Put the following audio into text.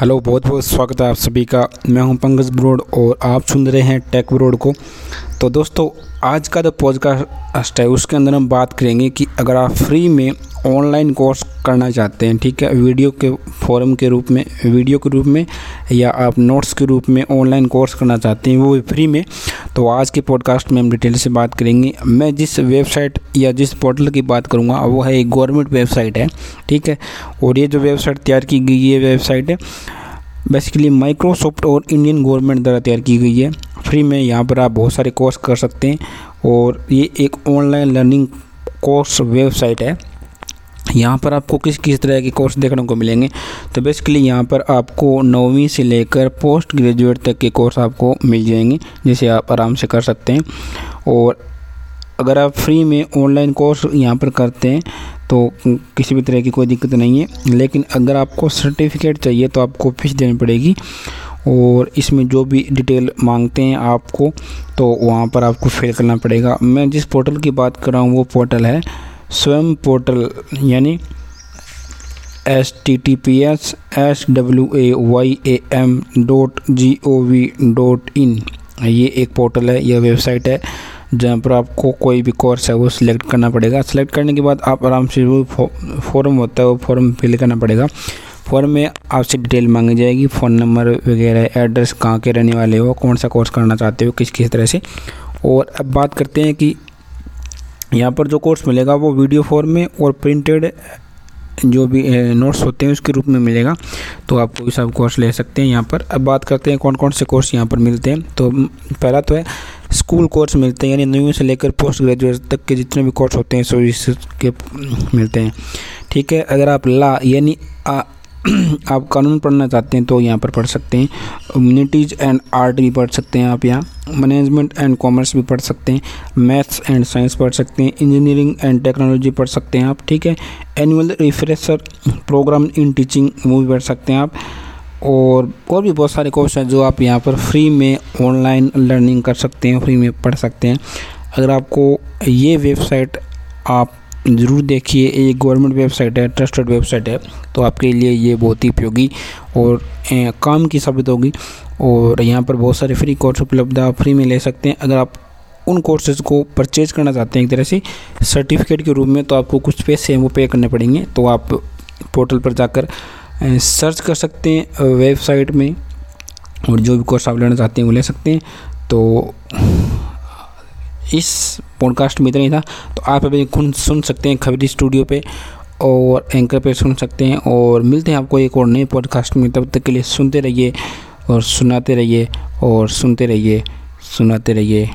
Hello, बहुत बहुत स्वागत है आप सभी का। मैं हूँ पंकज ब्रोड और आप सुन रहे हैं टेक ब्रोड को। तो दोस्तों, आज का जो पॉडकास्ट है, उसके अंदर हम बात करेंगे कि अगर आप फ्री में ऑनलाइन कोर्स करना चाहते हैं, ठीक है वीडियो के फॉरम के रूप में वीडियो के रूप में, या आप नोट्स के रूप में ऑनलाइन कोर्स करना चाहते हैं, वो भी फ्री में तो आज के पॉडकास्ट में हम डिटेल से बात करेंगे। मैं जिस वेबसाइट या जिस पोर्टल की बात करूँगा, वो है एक गवर्नमेंट वेबसाइट है, ठीक है? और ये जो वेबसाइट तैयार की गई है वेबसाइट है बेसिकली माइक्रोसॉफ्ट और इंडियन गवर्नमेंट द्वारा तैयार की गई है। फ्री में यहाँ पर आप बहुत सारे कोर्स कर सकते हैं और ये एक ऑनलाइन लर्निंग कोर्स वेबसाइट है। यहाँ पर आपको किस किस तरह के कोर्स देखने को मिलेंगे? तो बेसिकली यहाँ पर आपको नौवीं से लेकर पोस्ट ग्रेजुएट तक के कोर्स आपको मिल जाएँगे, जिसे आप आराम से कर सकते हैं। और अगर आप फ्री में ऑनलाइन कोर्स यहाँ पर करते हैं तो किसी भी तरह की कोई दिक्कत नहीं है। लेकिन अगर आपको सर्टिफिकेट चाहिए तो आपको फ़ीस देनी पड़ेगी। और इसमें जो भी डिटेल मांगते हैं आपको तो वहाँ पर आपको फिल करना पड़ेगा। मैं जिस पोर्टल की बात कर रहा हूँ, वो पोर्टल है। स्वयं पोर्टल यानी S T T P S S W A Y A M dot G O V dot in. ये एक पोर्टल है, यह वेबसाइट है, जहाँ पर आपको कोई भी कोर्स है, वो सिलेक्ट करना पड़ेगा। सिलेक्ट करने के बाद आप आराम से वो फॉर्म होता है, वो फॉर्म फिल करना पड़ेगा। फॉर्म में आपसे डिटेल मांगी जाएगी, फ़ोन नंबर वगैरह, एड्रेस, कहाँ के रहने वाले हो, कौन सा कोर्स करना चाहते हो किस किस तरह से। और अब बात करते हैं कि यहाँ पर जो कोर्स मिलेगा वो वीडियो फॉर्म में और प्रिंटेड जो भी नोट्स होते हैं उसके रूप में मिलेगा। तो आप कोई सा कोर्स ले सकते हैं यहाँ पर। अब बात करते हैं कौन कौन से कोर्स यहाँ पर मिलते हैं। तो पहला तो है स्कूल कोर्स मिलते हैं, यानी नवीं से लेकर पोस्ट ग्रेजुएट तक के जितने भी कोर्स होते हैं, सो के मिलते हैं। ठीक है, अगर आप ला, यानी आप कानून पढ़ना चाहते हैं तो यहाँ पर पढ़ सकते हैं। कम्युनिटीज़ एंड आर्ट भी पढ़ सकते हैं आप यहाँ। मैनेजमेंट एंड कॉमर्स भी पढ़ सकते हैं। मैथ्स एंड साइंस पढ़ सकते हैं। इंजीनियरिंग एंड टेक्नोलॉजी पढ़ सकते हैं आप, ठीक है? Annual refresher program in teaching वो भी पढ़ सकते हैं आप। और और भी बहुत सारे कोर्स हैं जो आप यहाँ पर फ्री में ऑनलाइन लर्निंग कर सकते हैं फ्री में पढ़ सकते हैं। अगर आपको ये वेबसाइट आप ज़रूर देखिए, ये गवर्नमेंट वेबसाइट है ट्रस्टेड वेबसाइट है तो आपके लिए ये बहुत ही उपयोगी और काम की साबित होगी और यहाँ पर बहुत सारे फ्री कोर्स उपलब्ध है आप फ्री में ले सकते हैं। अगर आप उन कोर्सेज़ को परचेज करना चाहते हैं एक तरह से सर्टिफिकेट के रूप में तो आपको कुछ पैसे हैं वो पे करने पड़ेंगे। तो आप पोर्टल पर जाकर सर्च कर सकते हैं वेबसाइट में और जो भी कोर्स आप लेना चाहते हैं वो ले सकते हैं। तो इस पॉडकास्ट में इतना ही था। तो आप अभी सुन सकते हैं खबरी स्टूडियो पे और एंकर पे सुन सकते हैं और मिलते हैं आपको एक और नए पॉडकास्ट में। तब तक के लिए सुनते रहिए और सुनाते रहिए और सुनते रहिए, सुनाते रहिए।